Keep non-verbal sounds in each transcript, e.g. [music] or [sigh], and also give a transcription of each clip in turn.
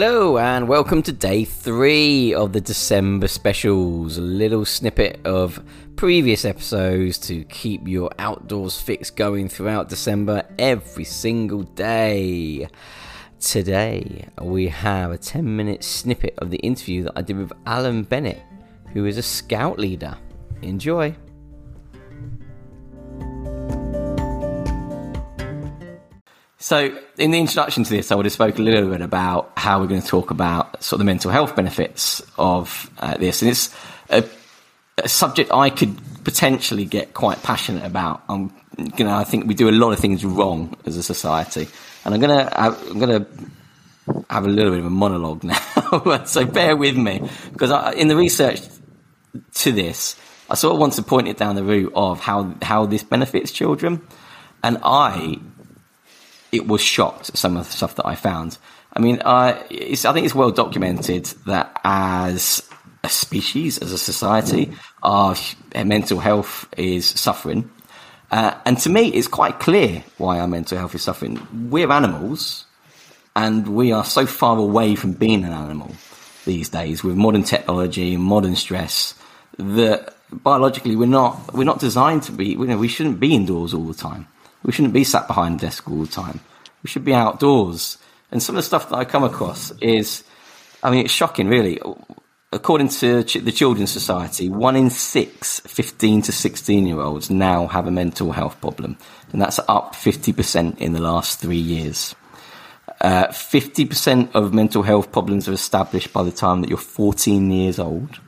Hello, and welcome to day three of the December specials. A little snippet of previous episodes to keep your outdoors fix going throughout December every single day. Today, we have a 10 minute snippet of the interview that I did with Alan Bennett, who is a scout leader. Enjoy. So, in the introduction to this, I would have spoken a little bit about how we're going to talk about sort of the mental health benefits of uh, this, and it's a, a, subject I could potentially get quite passionate about. I'm, you know, I think we do a lot of things wrong as a society, and I'm gonna, I'm gonna have a little bit of a monologue [laughs] now. so bear with me because I, in the research to this, I sort of want to point it down the route of how how this benefits children, and I it was shocked at some of the stuff that I found. I mean, I think it's well documented that as a species, as a society, our mental health is suffering. Uh, and to me, it's quite clear why our mental health is suffering. We're animals, and we are so far away from being an animal these days with modern technology and modern stress that biologically we're not we're not designed to be. You know, we shouldn't be indoors all the time. We shouldn't be sat behind a desk all the time. We should be outdoors. And some of the stuff that I come across is, I mean, it's shocking, really. According to the Children's Society, one in six 15 to 16 year olds now have a mental health problem. And that's up 50% in the last three years. Uh, 50% of mental health problems are established by the time that you're 14 years old.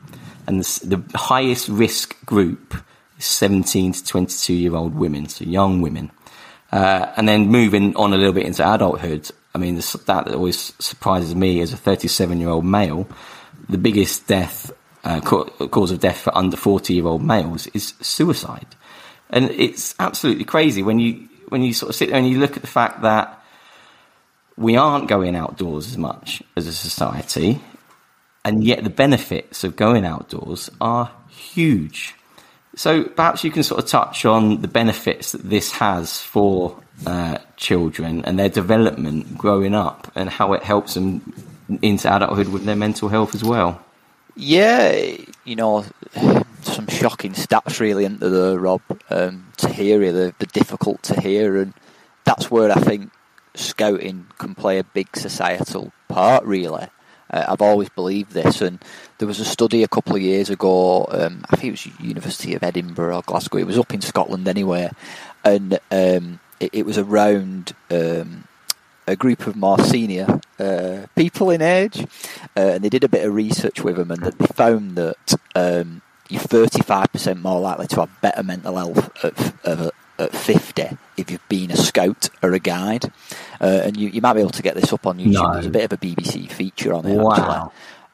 And the, the highest risk group is 17 to 22 year old women, so young women. Uh, and then moving on a little bit into adulthood, I mean, that always surprises me as a 37 year old male, the biggest death, uh, cause of death for under 40 year old males is suicide. And it's absolutely crazy when you, when you sort of sit there and you look at the fact that we aren't going outdoors as much as a society, and yet the benefits of going outdoors are huge. So perhaps you can sort of touch on the benefits that this has for uh, children and their development growing up and how it helps them into adulthood with their mental health as well. Yeah, you know, some shocking stats really into the Rob um, to hear. They're, they're difficult to hear, and that's where I think scouting can play a big societal part. Really, uh, I've always believed this, and there was a study a couple of years ago. Um, I think it was University of Edinburgh or Glasgow. It was up in Scotland anyway, and um, it, it, was around um, a group of more senior uh, people in age, uh, and they did a bit of research with them, and they found that um, you're 35% more likely to have better mental health at, at, at 50 if you've been a scout or a guide. Uh, and you, you might be able to get this up on YouTube. No. There's a bit of a BBC feature on it. Wow. Actually.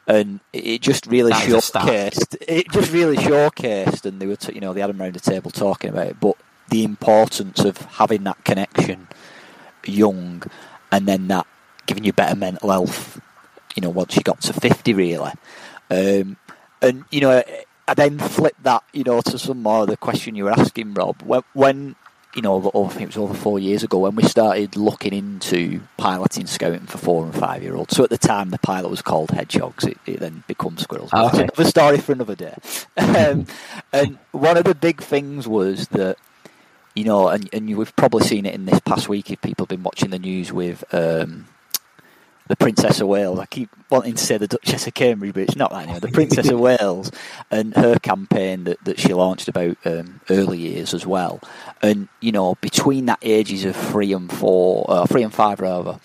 And it just really that showcased. It just really showcased, and they were, t- you know, they had them around the table talking about it. But the importance of having that connection young, and then that giving you better mental health. You know, once you got to fifty, really. Um, and you know, I then flip that, you know, to some more of the question you were asking, Rob. When, when you know, over, I think it was over four years ago when we started looking into piloting scouting for four and five year olds. So at the time, the pilot was called hedgehogs. It, it then became squirrels. Oh, okay. Another story for another day. um, and one of the big things was that, you know, and and you've probably seen it in this past week if people have been watching the news with. Um, the Princess of Wales. I keep wanting to say the Duchess of Cambridge, but it's not that anymore. The Princess of [laughs] Wales and her campaign that, that she launched about um, early years as well. And you know, between that ages of three and four, uh, three and five rather,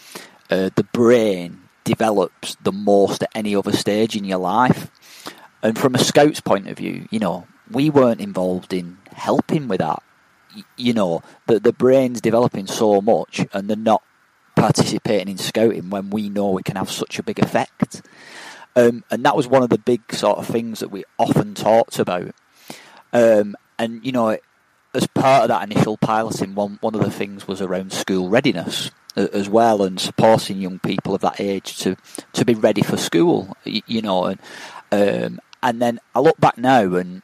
uh, the brain develops the most at any other stage in your life. And from a scout's point of view, you know, we weren't involved in helping with that. You know, the the brain's developing so much, and they're not participating in scouting when we know we can have such a big effect. Um, and that was one of the big sort of things that we often talked about. Um, and you know, as part of that initial piloting, one one of the things was around school readiness as well, and supporting young people of that age to to be ready for school. You, know, and um, and then I look back now and.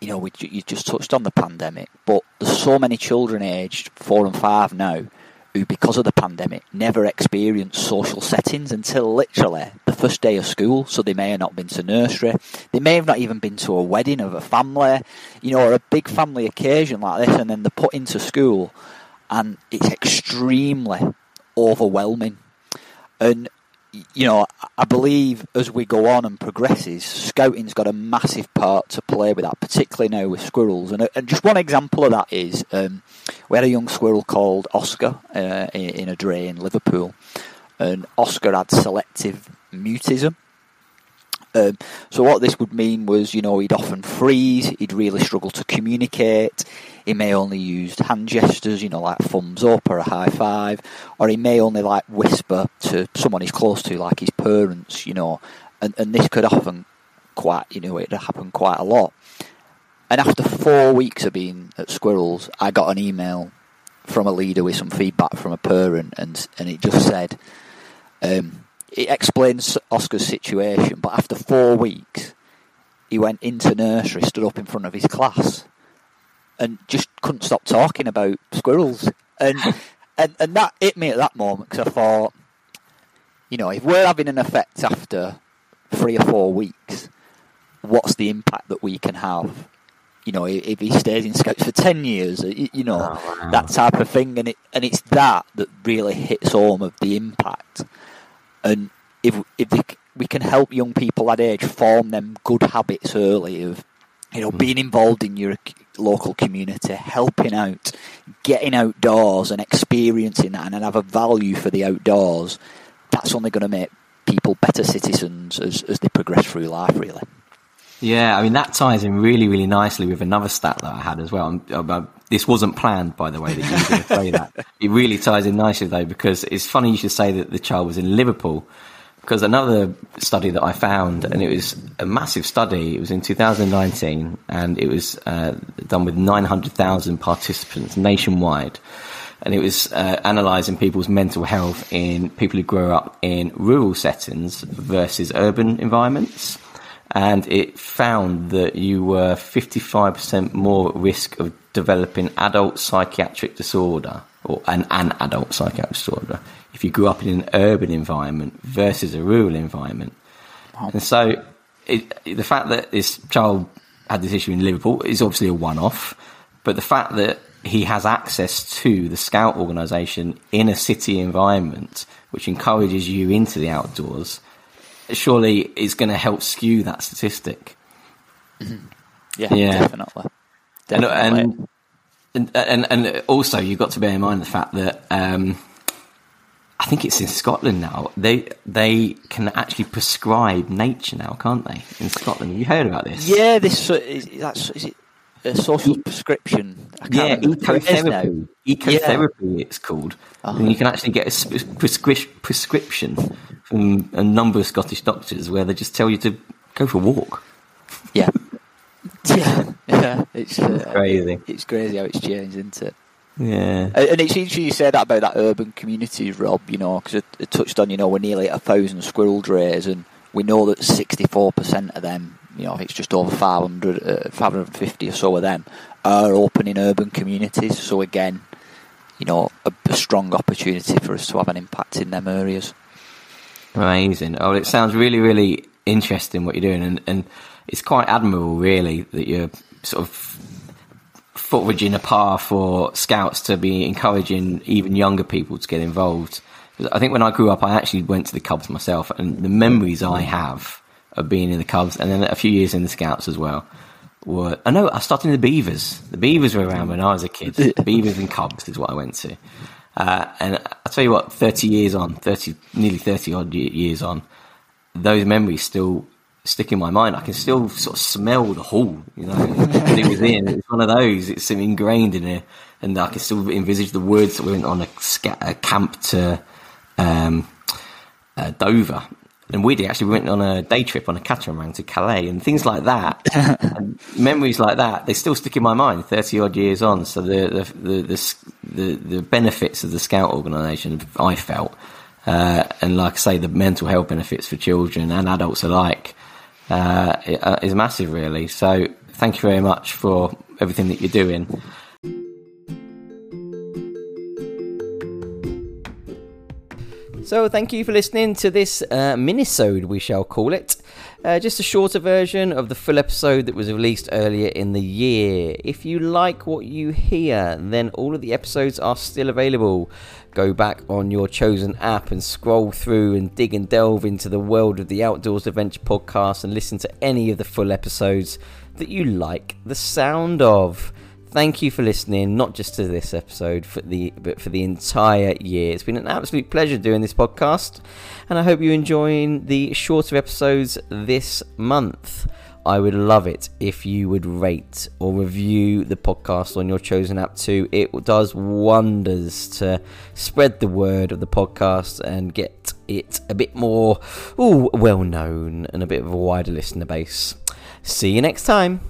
You know, we, you just touched on the pandemic, but there's so many children aged four and five now who, because of the pandemic, never experienced social settings until literally the first day of school. So they may have not been to nursery, they may have not even been to a wedding of a family, you know, or a big family occasion like this, and then they're put into school, and it's extremely overwhelming. And you know, I believe as we go on and progresses, scouting's got a massive part to play with that, particularly now with squirrels. And, and just one example of that is um, we had a young squirrel called Oscar uh, in, in a dray in Liverpool, and Oscar had selective mutism. Um, so what this would mean was, you know, he'd often freeze, he'd really struggle to communicate, he may only use hand gestures, you know, like thumbs up or a high five, or he may only like whisper to someone he's close to, like his parents, you know, and, and this could often quite, you know, it happened quite a lot. And after four weeks of being at Squirrels, I got an email from a leader with some feedback from a parent, and and it just said, um, it explains Oscar's situation, but after four weeks, he went into nursery, stood up in front of his class, and just couldn't stop talking about squirrels. And and, and that hit me at that moment because I thought, you know, if we're having an effect after three or four weeks, what's the impact that we can have? You know, if he stays in Scouts for ten years, you know, oh, wow. that type of thing, and it and it's that that really hits home of the impact. And if if we can help young people that age form them good habits early of you know, being involved in your local community, helping out, getting outdoors and experiencing that and have a value for the outdoors, that's only going to make people better citizens as, as they progress through life, really. Yeah, I mean, that ties in really, really nicely with another stat that I had as well. Uh, this wasn't planned, by the way, that you were going to say that. [laughs] It really ties in nicely, though, because it's funny you should say that the child was in Liverpool because another study that I found, and it was a massive study, it was in 2019, and it was uh, done with 900,000 participants nationwide. And it was uh, analysing people's mental health in people who grew up in rural settings versus urban environments. And it found that you were 55% more at risk of developing adult psychiatric disorder, or an, an adult psychiatric disorder, if you grew up in an urban environment versus a rural environment. Wow. And so it, the fact that this child had this issue in Liverpool is obviously a one off, but the fact that he has access to the scout organisation in a city environment, which encourages you into the outdoors, surely is going to help skew that statistic. Mm-hmm. Yeah, yeah, definitely. Definitely. And, and, and, and also, you've got to bear in mind the fact that um, I think it's in Scotland now. They they can actually prescribe nature now, can't they? In Scotland, have you heard about this? Yeah, this uh, is, that's is it a social prescription? yeah, ecotherapy. Ecotherapy, yeah. it's called, oh. and you can actually get a prescri- prescription from a number of Scottish doctors where they just tell you to go for a walk. Yeah, [laughs] [laughs] yeah, yeah. It's, uh, crazy. It's crazy how it's changed, isn't it? Yeah. And it's interesting you say that about that urban communities, Rob, you know, because it, it, touched on, you know, we're nearly at a thousand squirrel drays, and we know that 64% of them, you know, it's just over 500, uh, 550 or so of them, are open in urban communities. So again, you know, a, a strong opportunity for us to have an impact in them areas. Amazing. Oh, it sounds really, really interesting what you're doing, and, and it's quite admirable, really, that you're sort of forging a path for scouts to be encouraging even younger people to get involved. I think when I grew up, I actually went to the Cubs myself, and the memories I have of being in the Cubs, and then a few years in the Scouts as well, were. I know I started in the Beavers. The Beavers were around when I was a kid. [laughs] The Beavers and Cubs is what I went to. Uh, and I tell you what, thirty years on, thirty, nearly thirty odd years on, those memories still stick in my mind. I can still sort of smell the hall, you know, that it was in. It's one of those. It's ingrained in it, and I can still envisage the words that we went on a, a camp to um, uh, Dover. And we did actually we went on a day trip on a catamaran to Calais and things like that. [laughs] memories like that, they still stick in my mind 30 odd years on. So the, the, the, the, the, the benefits of the Scout organisation, I felt, uh, and like I say, the mental health benefits for children and adults alike, uh, uh, is massive, really. So thank you very much for everything that you're doing. So, thank you for listening to this uh, minisode, we shall call it. Uh, just a shorter version of the full episode that was released earlier in the year. If you like what you hear, then all of the episodes are still available. Go back on your chosen app and scroll through and dig and delve into the world of the Outdoors Adventure podcast and listen to any of the full episodes that you like the sound of. Thank you for listening, not just to this episode, for the but for the entire year. It's been an absolute pleasure doing this podcast, and I hope you're enjoying the shorter episodes this month. I would love it if you would rate or review the podcast on your chosen app too. It does wonders to spread the word of the podcast and get it a bit more ooh, well known and a bit of a wider listener base. See you next time.